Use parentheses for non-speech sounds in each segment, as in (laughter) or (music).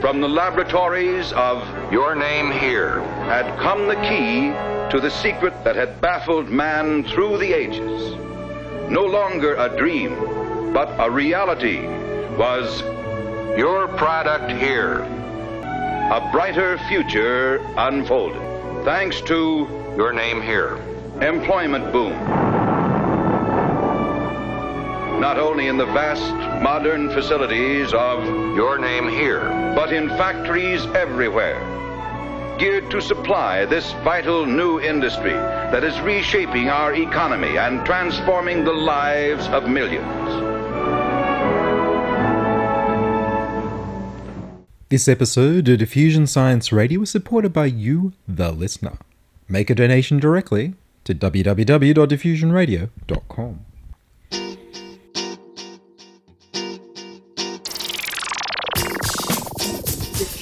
From the laboratories of Your name here. had come the key to the secret that had baffled man through the ages. No longer a dream, but a reality was Your product here. a brighter future unfolded. Thanks to Your name here. employment boom. Not only in the vast modern facilities of, Your name here. but in factories everywhere, geared to supply this vital new industry that is reshaping our economy and transforming the lives of millions. This episode of Diffusion Science Radio is supported by you, the listener. Make a donation directly to www.diffusionradio.com.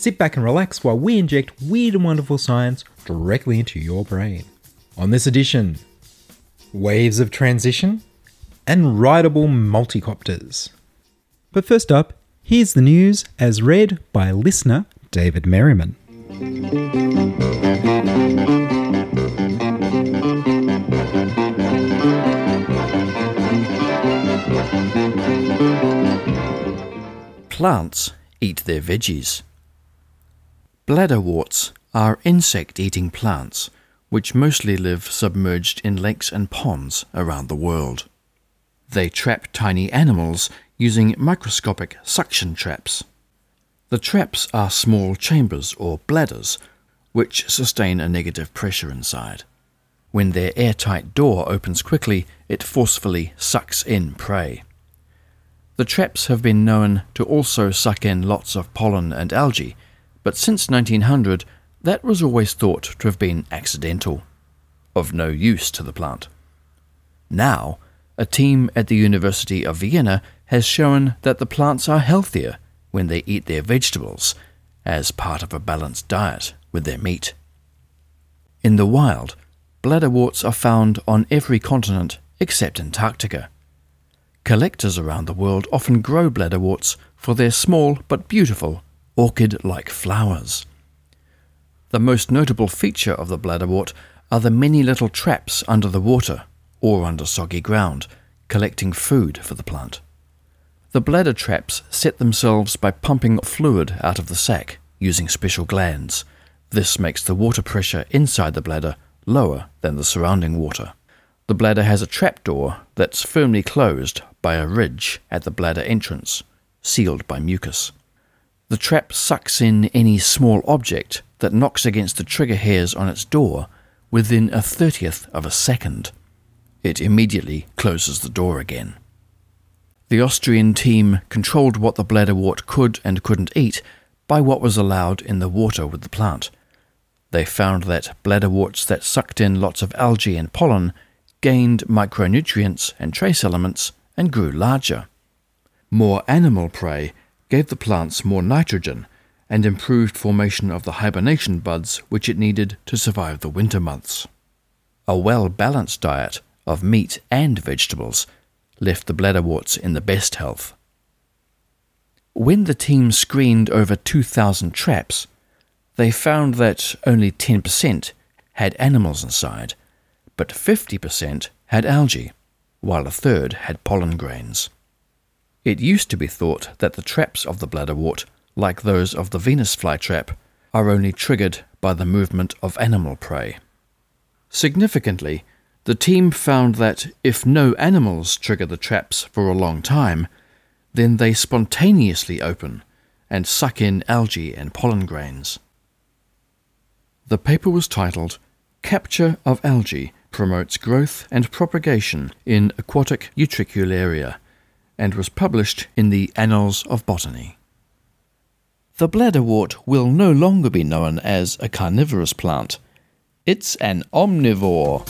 Sit back and relax while we inject weird and wonderful science directly into your brain. On this edition, waves of transition and rideable multicopters. But first up, here's the news as read by listener David Merriman. Plants eat their veggies. Bladderworts are insect eating plants which mostly live submerged in lakes and ponds around the world. They trap tiny animals using microscopic suction traps. The traps are small chambers or bladders which sustain a negative pressure inside. When their airtight door opens quickly, it forcefully sucks in prey. The traps have been known to also suck in lots of pollen and algae, but since 1900, that was always thought to have been accidental, of no use to the plant. Now, a team at the University of Vienna has shown that the plants are healthier when they eat their vegetables, as part of a balanced diet with their meat. In the wild, bladderworts are found on every continent except Antarctica. Collectors around the world often grow bladderworts for their small but beautiful orchid like flowers. The most notable feature of the bladderwort are the many little traps under the water or under soggy ground, collecting food for the plant. The bladder traps set themselves by pumping fluid out of the sac using special glands. This makes the water pressure inside the bladder lower than the surrounding water. The bladder has a trapdoor that's firmly closed by a ridge at the bladder entrance, sealed by mucus. The trap sucks in any small object that knocks against the trigger hairs on its door within a thirtieth of a second. It immediately closes the door again. The Austrian team controlled what the bladderwort could and couldn't eat by what was allowed in the water with the plant. They found that bladderworts that sucked in lots of algae and pollen gained micronutrients and trace elements and grew larger. More animal prey gave the plants more nitrogen and improved formation of the hibernation buds which it needed to survive the winter months. A well balanced diet of meat and vegetables left the bladderworts in the best health. When the team screened over 2,000 traps, they found that only 10% had animals inside, but 50% had algae, while a third had pollen grains. It used to be thought that the traps of the bladderwort, like those of the Venus flytrap, are only triggered by the movement of animal prey. Significantly, the team found that if no animals trigger the traps for a long time, then they spontaneously open and suck in algae and pollen grains. The paper was titled Capture of Algae Promotes Growth and Propagation in Aquatic Utricularia and was published in the Annals of Botany. the bladderwort will no longer be known as a carnivorous plant. It's an omnivore.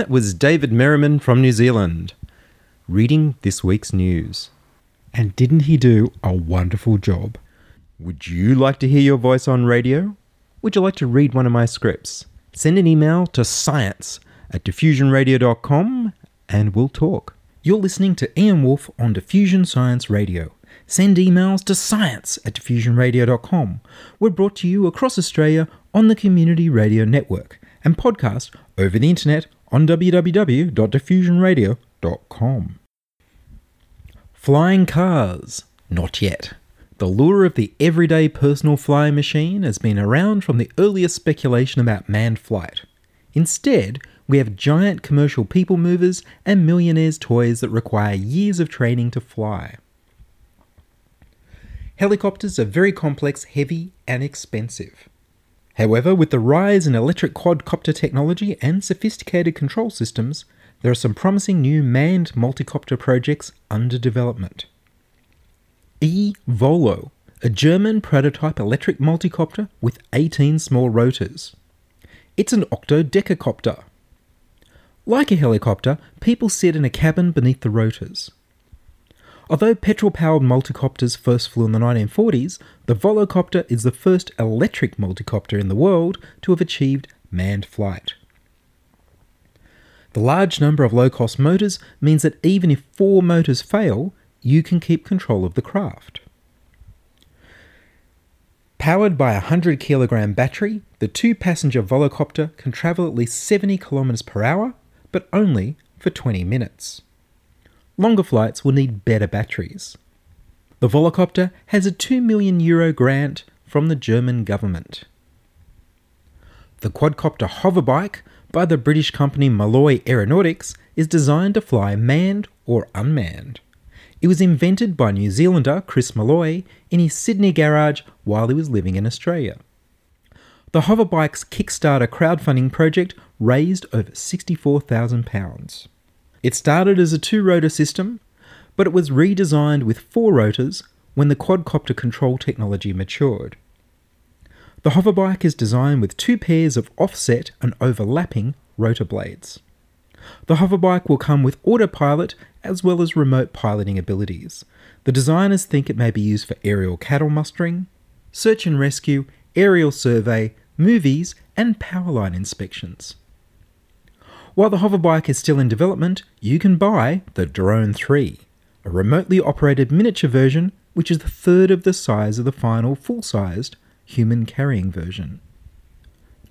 That was David Merriman from New Zealand reading this week's news. And didn't he do a wonderful job? Would you like to hear your voice on radio? Would you like to read one of my scripts? Send an email to science at diffusionradio.com and we'll talk. You're listening to Ian Wolfe on Diffusion Science Radio. Send emails to science at diffusionradio.com. We're brought to you across Australia on the Community Radio Network and podcast over the internet on www.diffusionradio.com. Flying cars. Not yet. The lure of the everyday personal flying machine has been around from the earliest speculation about manned flight. Instead, we have giant commercial people movers and millionaires' toys that require years of training to fly. Helicopters are very complex, heavy, and expensive. However, with the rise in electric quadcopter technology and sophisticated control systems, there are some promising new manned multicopter projects under development. E-Volo, a German prototype electric multicopter with 18 small rotors. It's an octodecacopter. Like a helicopter, people sit in a cabin beneath the rotors. Although petrol powered multicopters first flew in the 1940s, the Volocopter is the first electric multicopter in the world to have achieved manned flight. The large number of low cost motors means that even if four motors fail, you can keep control of the craft. Powered by a 100 kilogram battery, the two passenger Volocopter can travel at least 70 kilometers per hour, but only for 20 minutes. Longer flights will need better batteries. The Volocopter has a 2 million euro grant from the German government. The quadcopter hoverbike by the British company Malloy Aeronautics is designed to fly manned or unmanned. It was invented by New Zealander Chris Malloy in his Sydney garage while he was living in Australia. The hoverbike's Kickstarter crowdfunding project raised over £64,000. It started as a two rotor system, but it was redesigned with four rotors when the quadcopter control technology matured. The hoverbike is designed with two pairs of offset and overlapping rotor blades. The hoverbike will come with autopilot as well as remote piloting abilities. The designers think it may be used for aerial cattle mustering, search and rescue, aerial survey, movies, and power line inspections. While the hoverbike is still in development, you can buy the Drone 3, a remotely operated miniature version which is the third of the size of the final full sized human carrying version.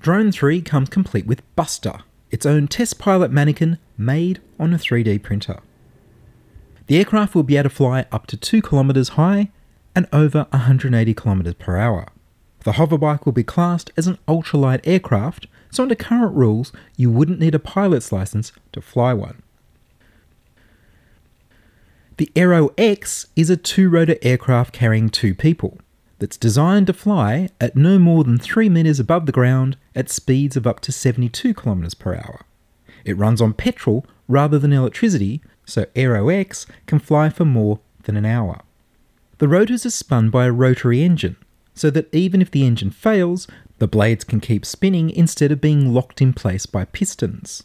Drone 3 comes complete with Buster, its own test pilot mannequin made on a 3D printer. The aircraft will be able to fly up to 2 kilometers high and over 180 kilometers per hour. The hoverbike will be classed as an ultralight aircraft, so under current rules, you wouldn't need a pilot's license to fly one. The Aero X is a two rotor aircraft carrying two people that's designed to fly at no more than 3 meters above the ground at speeds of up to 72 kilometers per hour. It runs on petrol rather than electricity, so Aero X can fly for more than an hour. The rotors are spun by a rotary engine, so that even if the engine fails, the blades can keep spinning instead of being locked in place by pistons.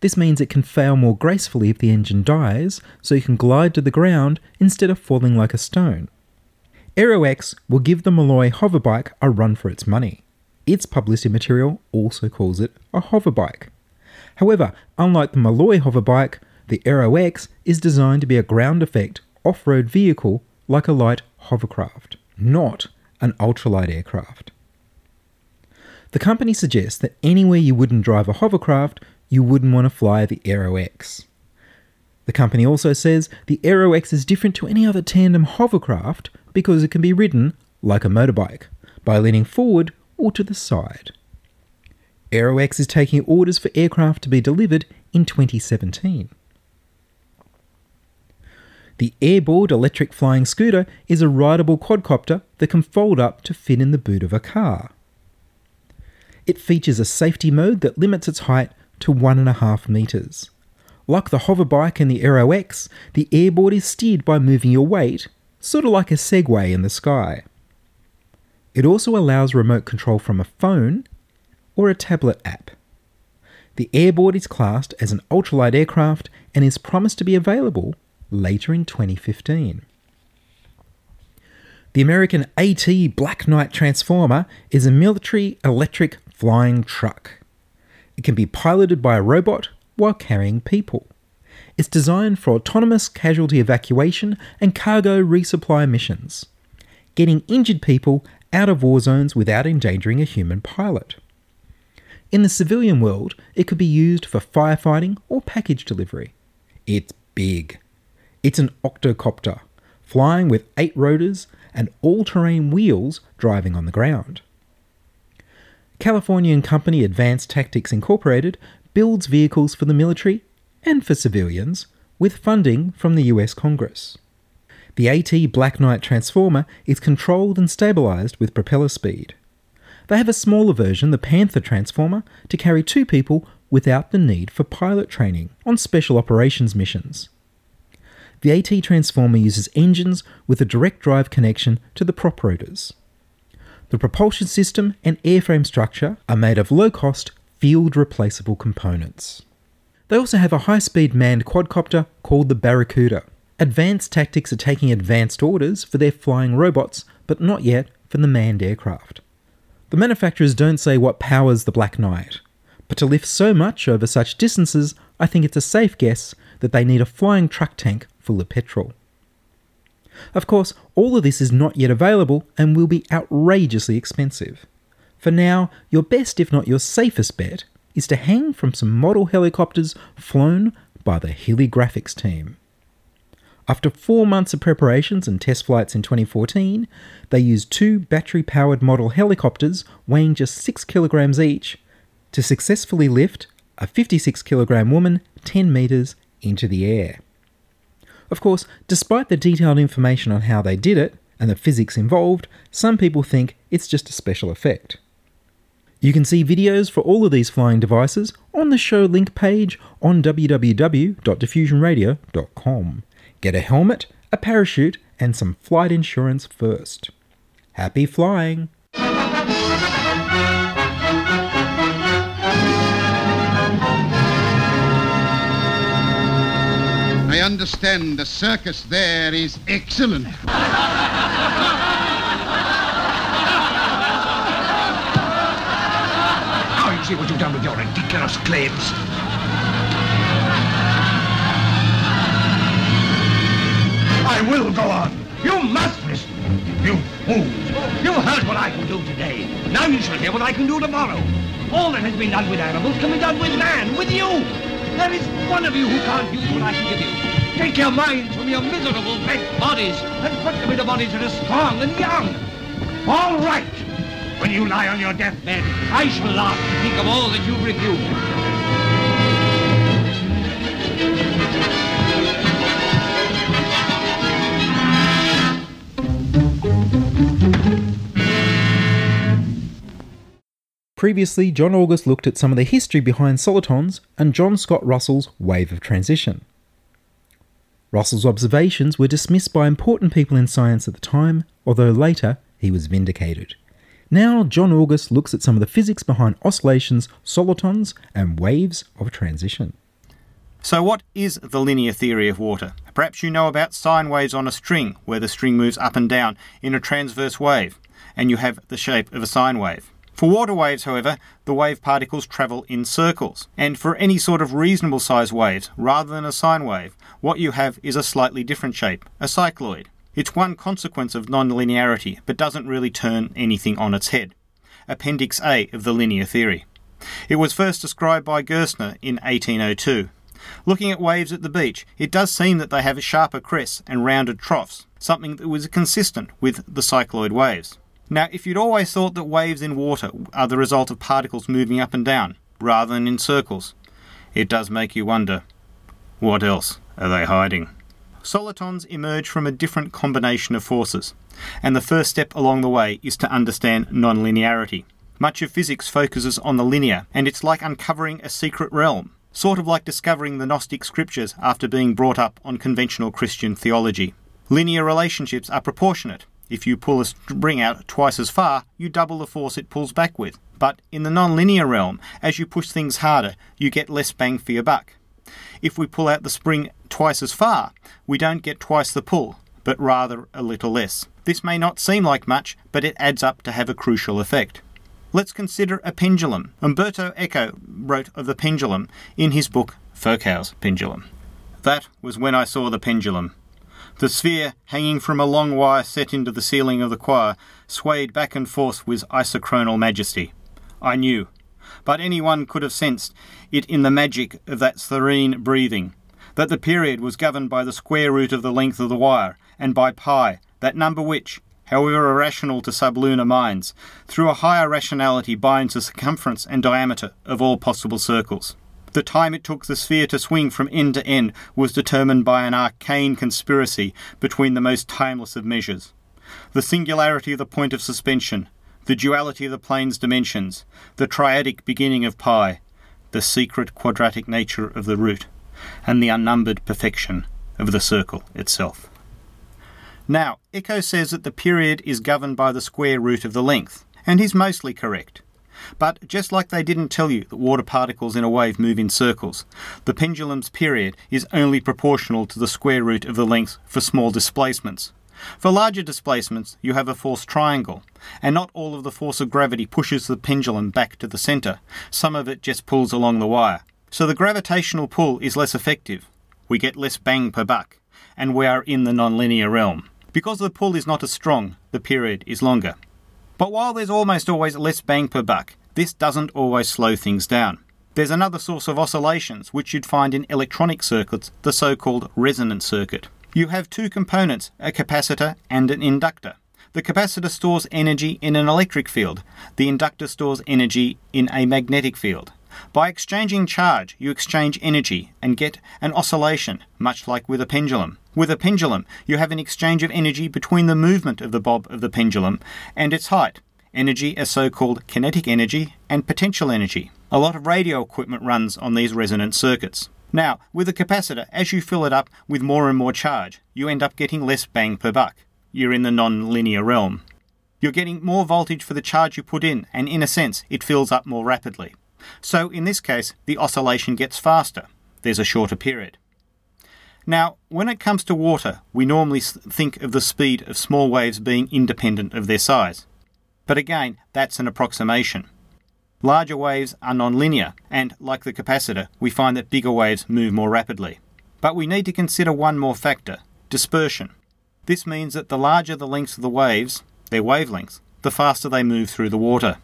This means it can fail more gracefully if the engine dies, so you can glide to the ground instead of falling like a stone. AeroX will give the Malloy hoverbike a run for its money. Its publicity material also calls it a hoverbike. However, unlike the Malloy hoverbike, the AeroX is designed to be a ground effect off road vehicle like a light hovercraft, not an ultralight aircraft. The company suggests that anywhere you wouldn't drive a hovercraft, you wouldn't want to fly the Aero X. The company also says the Aero X is different to any other tandem hovercraft because it can be ridden like a motorbike by leaning forward or to the side. AeroX is taking orders for aircraft to be delivered in 2017. The Airboard electric flying scooter is a rideable quadcopter that can fold up to fit in the boot of a car. It features a safety mode that limits its height to 1.5 metres. Like the hover bike and the Aero X, the airboard is steered by moving your weight, sort of like a Segway in the sky. It also allows remote control from a phone or a tablet app. The airboard is classed as an ultralight aircraft and is promised to be available later in 2015. The American AT Black Knight Transformer is a military electric flying truck. It can be piloted by a robot while carrying people. It's designed for autonomous casualty evacuation and cargo resupply missions, getting injured people out of war zones without endangering a human pilot. In the civilian world, it could be used for firefighting or package delivery. It's big. It's an octocopter, flying with eight rotors and all terrain wheels driving on the ground. Californian company Advanced Tactics Incorporated builds vehicles for the military and for civilians with funding from the US Congress. The AT Black Knight Transformer is controlled and stabilized with propeller speed. They have a smaller version, the Panther Transformer, to carry two people without the need for pilot training on special operations missions. The AT Transformer uses engines with a direct drive connection to the prop rotors. The propulsion system and airframe structure are made of low cost, field replaceable components. They also have a high speed manned quadcopter called the Barracuda. Advanced Tactics are taking advanced orders for their flying robots, but not yet for the manned aircraft. The manufacturers don't say what powers the Black Knight, but to lift so much over such distances, I think it's a safe guess that they need a flying truck tank full of petrol. Of course, all of this is not yet available and will be outrageously expensive. For now, your best, if not your safest bet, is to hang from some model helicopters flown by the Hilly Graphics team. After four months of preparations and test flights in 2014, they used two battery powered model helicopters weighing just 6 kilograms each to successfully lift a 56 kilogram woman 10 metres into the air. Of course, despite the detailed information on how they did it and the physics involved, some people think it's just a special effect. You can see videos for all of these flying devices on the show link page on www.diffusionradio.com. Get a helmet, a parachute, and some flight insurance first. Happy flying! I understand the circus there is excellent. Now you see what you've done with your ridiculous claims. I will go on. You must listen. You fools. You heard what I can do today. Now you shall hear what I can do tomorrow. All that has been done with animals can be done with man, with you. There is one of you who can't use what I can give you. Take your minds from your miserable bent bodies and put them into bodies that are strong and young. All right. When you lie on your deathbed, I shall laugh to think of all that you've refused. Previously, John August looked at some of the history behind solitons and John Scott Russell's wave of transition. Russell's observations were dismissed by important people in science at the time, although later he was vindicated. Now, John August looks at some of the physics behind oscillations, solitons, and waves of transition. So, what is the linear theory of water? Perhaps you know about sine waves on a string, where the string moves up and down in a transverse wave, and you have the shape of a sine wave. For water waves, however, the wave particles travel in circles. And for any sort of reasonable size waves, rather than a sine wave, what you have is a slightly different shape, a cycloid. It's one consequence of nonlinearity, but doesn't really turn anything on its head. Appendix A of the linear theory. It was first described by Gerstner in 1802. Looking at waves at the beach, it does seem that they have a sharper crests and rounded troughs, something that was consistent with the cycloid waves. Now, if you'd always thought that waves in water are the result of particles moving up and down, rather than in circles, it does make you wonder what else are they hiding? Solitons emerge from a different combination of forces, and the first step along the way is to understand nonlinearity. Much of physics focuses on the linear, and it's like uncovering a secret realm, sort of like discovering the Gnostic scriptures after being brought up on conventional Christian theology. Linear relationships are proportionate. If you pull a spring out twice as far, you double the force it pulls back with. But in the non-linear realm, as you push things harder, you get less bang for your buck. If we pull out the spring twice as far, we don't get twice the pull, but rather a little less. This may not seem like much, but it adds up to have a crucial effect. Let's consider a pendulum. Umberto Eco wrote of the pendulum in his book Foucault's Pendulum. That was when I saw the pendulum. The sphere, hanging from a long wire set into the ceiling of the choir, swayed back and forth with isochronal majesty. I knew, but anyone could have sensed it in the magic of that serene breathing, that the period was governed by the square root of the length of the wire, and by pi, that number which, however irrational to sublunar minds, through a higher rationality binds the circumference and diameter of all possible circles. The time it took the sphere to swing from end to end was determined by an arcane conspiracy between the most timeless of measures. The singularity of the point of suspension, the duality of the plane's dimensions, the triadic beginning of pi, the secret quadratic nature of the root, and the unnumbered perfection of the circle itself. Now, Eco says that the period is governed by the square root of the length, and he's mostly correct. But just like they didn't tell you that water particles in a wave move in circles, the pendulum's period is only proportional to the square root of the length for small displacements. For larger displacements, you have a force triangle, and not all of the force of gravity pushes the pendulum back to the centre. Some of it just pulls along the wire. So the gravitational pull is less effective. We get less bang per buck, and we are in the nonlinear realm. Because the pull is not as strong, the period is longer. But while there's almost always less bang per buck, this doesn't always slow things down. There's another source of oscillations which you'd find in electronic circuits, the so called resonance circuit. You have two components, a capacitor and an inductor. The capacitor stores energy in an electric field, the inductor stores energy in a magnetic field. By exchanging charge, you exchange energy and get an oscillation, much like with a pendulum. With a pendulum, you have an exchange of energy between the movement of the bob of the pendulum and its height. Energy is so called kinetic energy and potential energy. A lot of radio equipment runs on these resonance circuits. Now, with a capacitor, as you fill it up with more and more charge, you end up getting less bang per buck. You're in the non linear realm. You're getting more voltage for the charge you put in, and in a sense, it fills up more rapidly. So, in this case, the oscillation gets faster. There's a shorter period. Now, when it comes to water, we normally think of the speed of small waves being independent of their size. But again, that's an approximation. Larger waves are nonlinear, and like the capacitor, we find that bigger waves move more rapidly. But we need to consider one more factor dispersion. This means that the larger the lengths of the waves, their wavelengths, the faster they move through the water.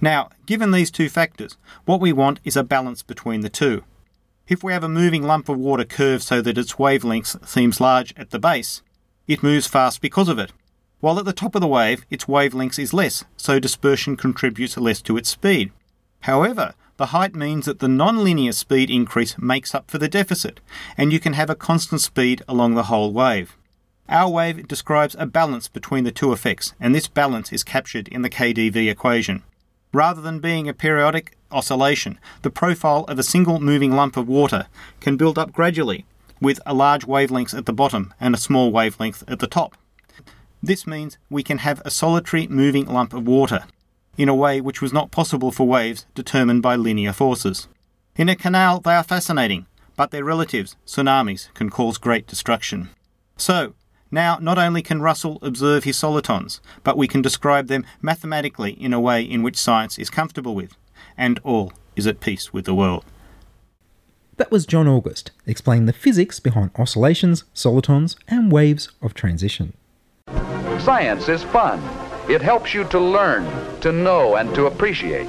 Now, given these two factors, what we want is a balance between the two. If we have a moving lump of water curved so that its wavelength seems large at the base, it moves fast because of it, while at the top of the wave its wavelength is less, so dispersion contributes less to its speed. However, the height means that the nonlinear speed increase makes up for the deficit, and you can have a constant speed along the whole wave. Our wave describes a balance between the two effects, and this balance is captured in the KdV equation. Rather than being a periodic oscillation, the profile of a single moving lump of water can build up gradually, with a large wavelength at the bottom and a small wavelength at the top. This means we can have a solitary moving lump of water, in a way which was not possible for waves determined by linear forces. In a canal, they are fascinating, but their relatives, tsunamis, can cause great destruction. So, now not only can Russell observe his solitons, but we can describe them mathematically in a way in which science is comfortable with, and all is at peace with the world. That was John August explaining the physics behind oscillations, solitons, and waves of transition. Science is fun. It helps you to learn, to know, and to appreciate.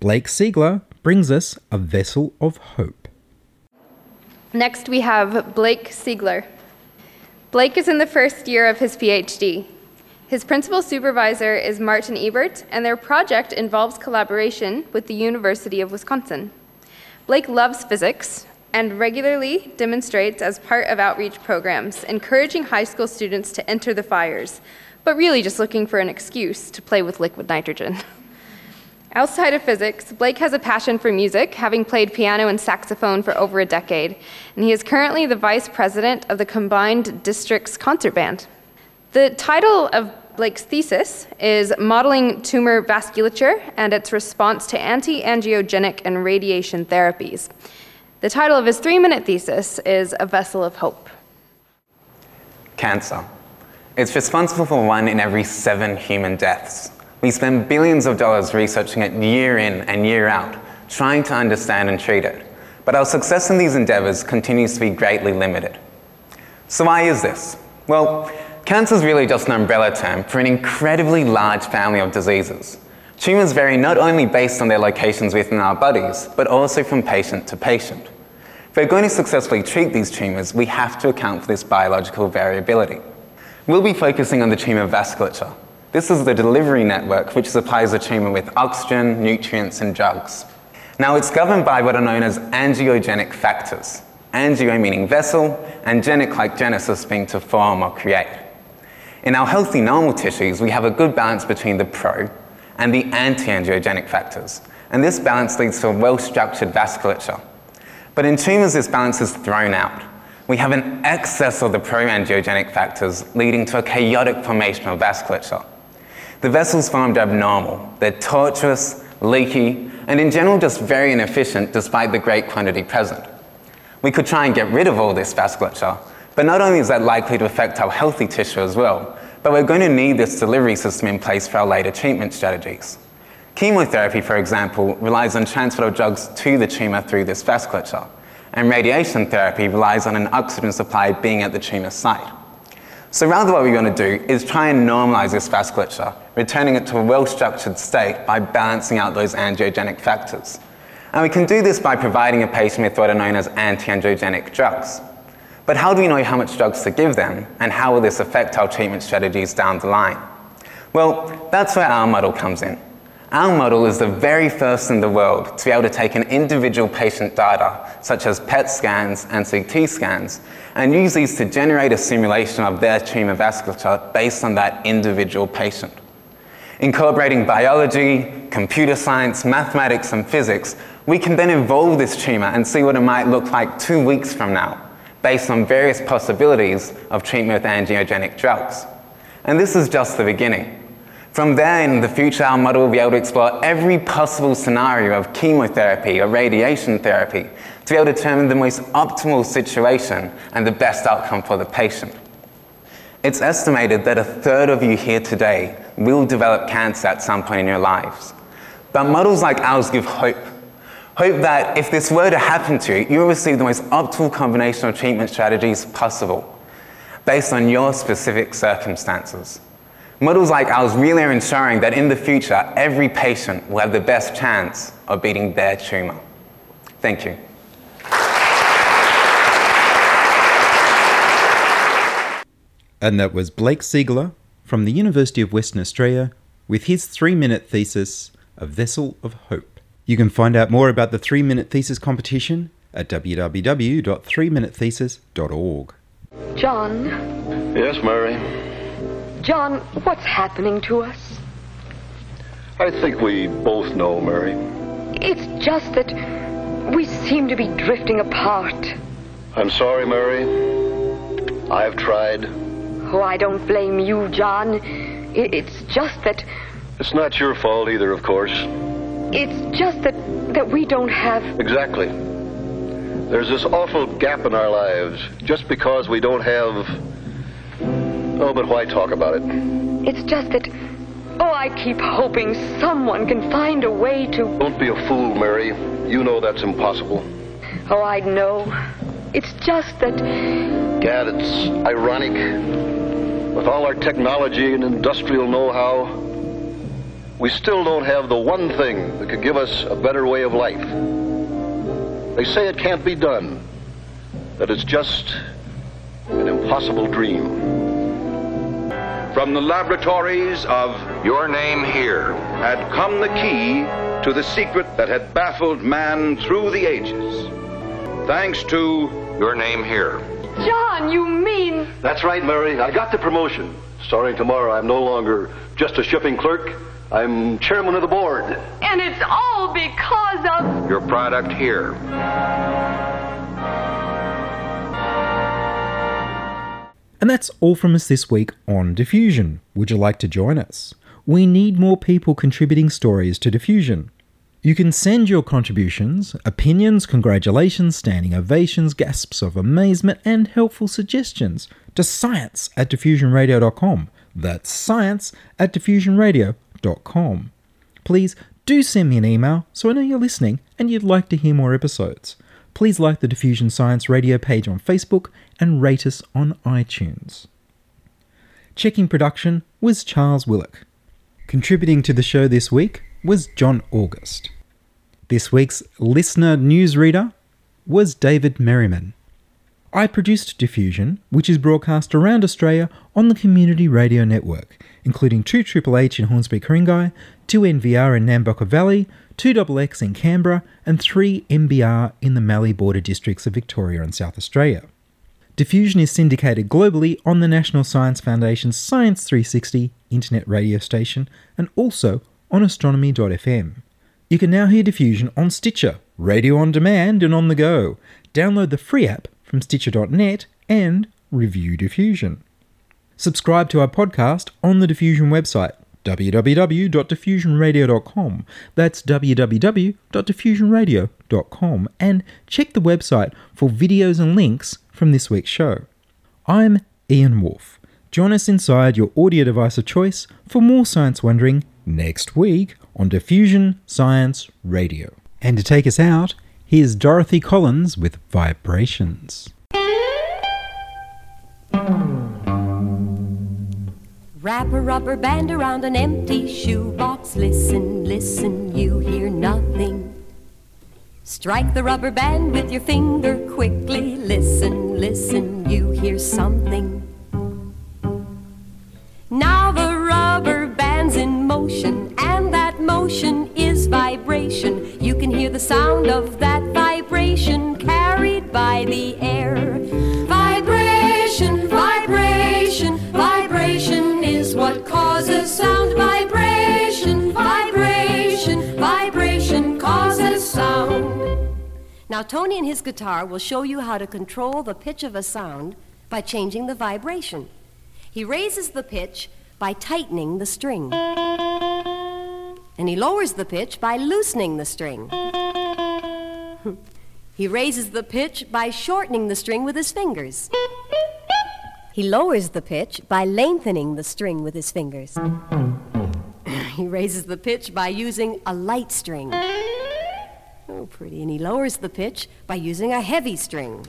Blake Siegler brings us a vessel of hope. Next, we have Blake Siegler. Blake is in the first year of his PhD. His principal supervisor is Martin Ebert, and their project involves collaboration with the University of Wisconsin. Blake loves physics and regularly demonstrates as part of outreach programs, encouraging high school students to enter the fires, but really just looking for an excuse to play with liquid nitrogen. (laughs) Outside of physics, Blake has a passion for music, having played piano and saxophone for over a decade, and he is currently the vice president of the Combined Districts Concert Band. The title of Blake's thesis is Modeling Tumor Vasculature and its Response to Anti Angiogenic and Radiation Therapies. The title of his three minute thesis is A Vessel of Hope. Cancer. It's responsible for one in every seven human deaths. We spend billions of dollars researching it year in and year out, trying to understand and treat it. But our success in these endeavors continues to be greatly limited. So, why is this? Well, cancer is really just an umbrella term for an incredibly large family of diseases. Tumours vary not only based on their locations within our bodies, but also from patient to patient. If we're going to successfully treat these tumours, we have to account for this biological variability. We'll be focusing on the tumour vasculature. This is the delivery network which supplies the tumour with oxygen, nutrients, and drugs. Now, it's governed by what are known as angiogenic factors. Angio meaning vessel, and genic like genesis being to form or create. In our healthy normal tissues, we have a good balance between the pro and the anti-angiogenic factors, and this balance leads to a well-structured vasculature. But in tumours, this balance is thrown out. We have an excess of the pro-angiogenic factors, leading to a chaotic formation of vasculature. The vessels formed are abnormal. They're tortuous, leaky, and in general just very inefficient despite the great quantity present. We could try and get rid of all this vasculature, but not only is that likely to affect our healthy tissue as well, but we're going to need this delivery system in place for our later treatment strategies. Chemotherapy, for example, relies on transport of drugs to the tumour through this vasculature, and radiation therapy relies on an oxygen supply being at the tumour site. So rather what we're going to do is try and normalize this vasculature, returning it to a well-structured state by balancing out those angiogenic factors. And we can do this by providing a patient with what are known as anti-angiogenic drugs. But how do we know how much drugs to give them, and how will this affect our treatment strategies down the line? Well, that's where our model comes in. Our model is the very first in the world to be able to take an individual patient data, such as PET scans and CT scans, and use these to generate a simulation of their tumour vasculature based on that individual patient. Incorporating biology, computer science, mathematics, and physics, we can then evolve this tumour and see what it might look like two weeks from now based on various possibilities of treatment with angiogenic drugs. And this is just the beginning. From there in the future, our model will be able to explore every possible scenario of chemotherapy or radiation therapy to be able to determine the most optimal situation and the best outcome for the patient. It's estimated that a third of you here today will develop cancer at some point in your lives. But models like ours give hope Hope that if this were to happen to you, you will receive the most optimal combination of treatment strategies possible based on your specific circumstances. Models like ours really are ensuring that in the future, every patient will have the best chance of beating their tumour. Thank you. And that was Blake Siegler from the University of Western Australia with his three minute thesis, A Vessel of Hope. You can find out more about the 3 Minute Thesis competition at www.3minutethesis.org. John, Yes, Mary. John, what's happening to us? I think we both know, Mary. It's just that we seem to be drifting apart. I'm sorry, Mary. I've tried. Oh, I don't blame you, John. It's just that It's not your fault either, of course. it's just that that we don't have Exactly. There's this awful gap in our lives just because we don't have. Oh, but why talk about it? it's just that oh, I keep hoping someone can find a way to Don't be a fool, Mary. You know that's impossible. Oh, I know. It's just that Gad, it's ironic. With all our technology and industrial know how, we still don't have the one thing that could give us a better way of life. They say it can't be done, that it's just an impossible dream. From the laboratories of Your Name Here had come the key to the secret that had baffled man through the ages. Thanks to Your Name Here. John, you mean That's right, Mary. I got the promotion. Starting tomorrow, I'm no longer just a shipping clerk. I'm chairman of the board. and it's all because of Your product here. And that's all from us this week on Diffusion. Would you like to join us? We need more people contributing stories to Diffusion. You can send your contributions, opinions, congratulations, standing ovations, gasps of amazement, and helpful suggestions to science at diffusionradio.com. That's science at diffusionradio.com. Please do send me an email so I know you're listening and you'd like to hear more episodes. Please like the Diffusion Science Radio page on Facebook and rate us on iTunes. Checking production was Charles Willock. Contributing to the show this week was John August. This week's listener newsreader was David Merriman. I produced Diffusion, which is broadcast around Australia on the Community Radio Network, including 2 Triple H in Hornsby Ku-ring-gai, 2 NVR in Nambucca Valley, 2 XX in Canberra, and 3 MBR in the Mallee border districts of Victoria and South Australia. Diffusion is syndicated globally on the National Science Foundation's Science 360 internet radio station and also on astronomy.fm. You can now hear Diffusion on Stitcher, radio on demand, and on the go. Download the free app from Stitcher.net and review Diffusion. Subscribe to our podcast on the Diffusion website, www.diffusionradio.com. That's www.diffusionradio.com. And check the website for videos and links from this week's show. I'm Ian Wolfe. Join us inside your audio device of choice for more science wondering next week on Diffusion Science Radio. And to take us out, here's Dorothy Collins with Vibrations. Wrap a rubber band around an empty shoebox. Listen, listen, you hear nothing. Strike the rubber band with your finger quickly. Listen, listen, you hear something. Now the rubber band's in motion, and that motion is the sound of that vibration carried by the air. Vibration, vibration, vibration is what causes sound. Vibration, vibration, vibration causes sound. Now, Tony and his guitar will show you how to control the pitch of a sound by changing the vibration. He raises the pitch by tightening the string. And he lowers the pitch by loosening the string. he raises the pitch by shortening the string with his fingers. He lowers the pitch by lengthening the string with his fingers. (clears throat) he raises the pitch by using a light string. Oh, pretty. And he lowers the pitch by using a heavy string.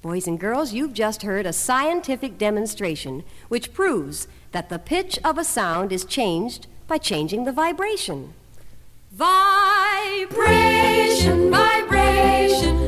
Boys and girls, you've just heard a scientific demonstration which proves that the pitch of a sound is changed by changing the vibration. Vibration, vibration,